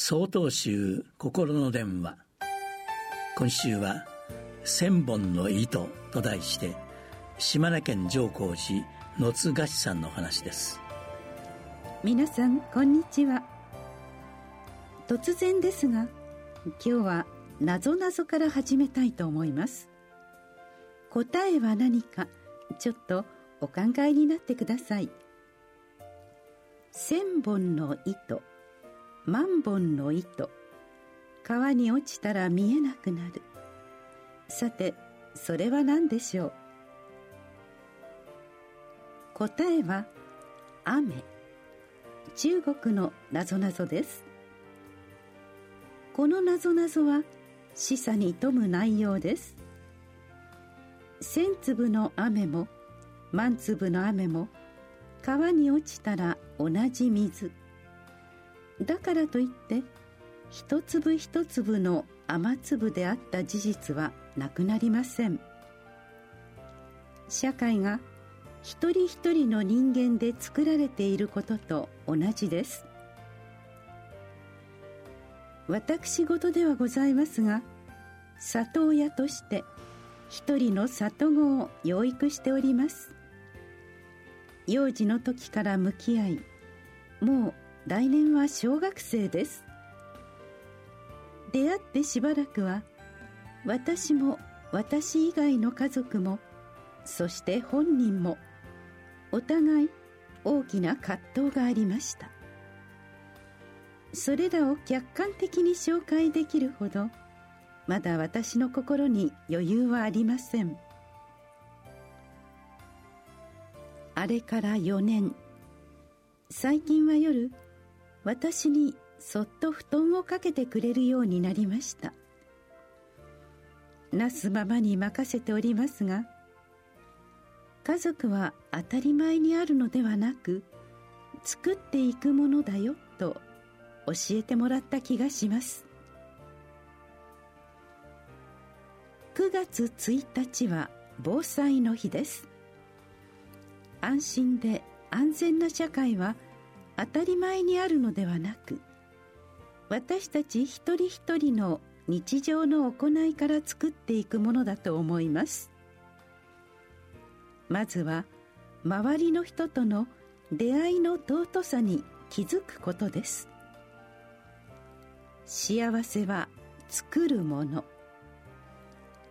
総統集心の電話。今週は「千本の糸」と題して島根県上皇寺野津菓子さんの話です。皆さんこんにちは。突然ですが今日はなぞなぞから始めたいと思います。答えは何かちょっとお考えになってください。千本の糸。万本の糸。川に落ちたら見えなくなる。さてそれは何でしょう？答えは雨。中国のなぞなぞです。このなぞなぞは示唆に富む内容です。千粒の雨も万粒の雨も川に落ちたら同じ水。だからといって一粒一粒の雨粒であった事実はなくなりません。社会が一人一人の人間で作られていることと同じです。私事ではございますが里親として一人の里子を養育しております。幼児の時から向き合いもう来年は小学生です。出会ってしばらくは私も私以外の家族もそして本人もお互い大きな葛藤がありました。それらを客観的に紹介できるほどまだ私の心に余裕はありません。あれから4年。最近は夜私にそっと布団をかけてくれるようになりました。なすままに任せておりますが家族は当たり前にあるのではなく作っていくものだよと教えてもらった気がします。9月1日は防災の日です。安心で安全な社会は当たり前にあるのではなく私たち一人一人の日常の行いから作っていくものだと思います。まずは周りの人との出会いの尊さに気づくことです。幸せは作るもの。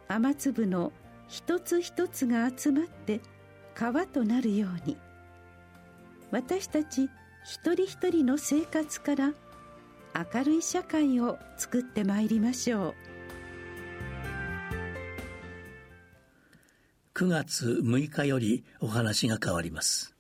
雨粒の一つ一つが集まって川となるように私たち一人一人の生活から明るい社会を作ってまいりましょう。9月6日よりお話が変わります。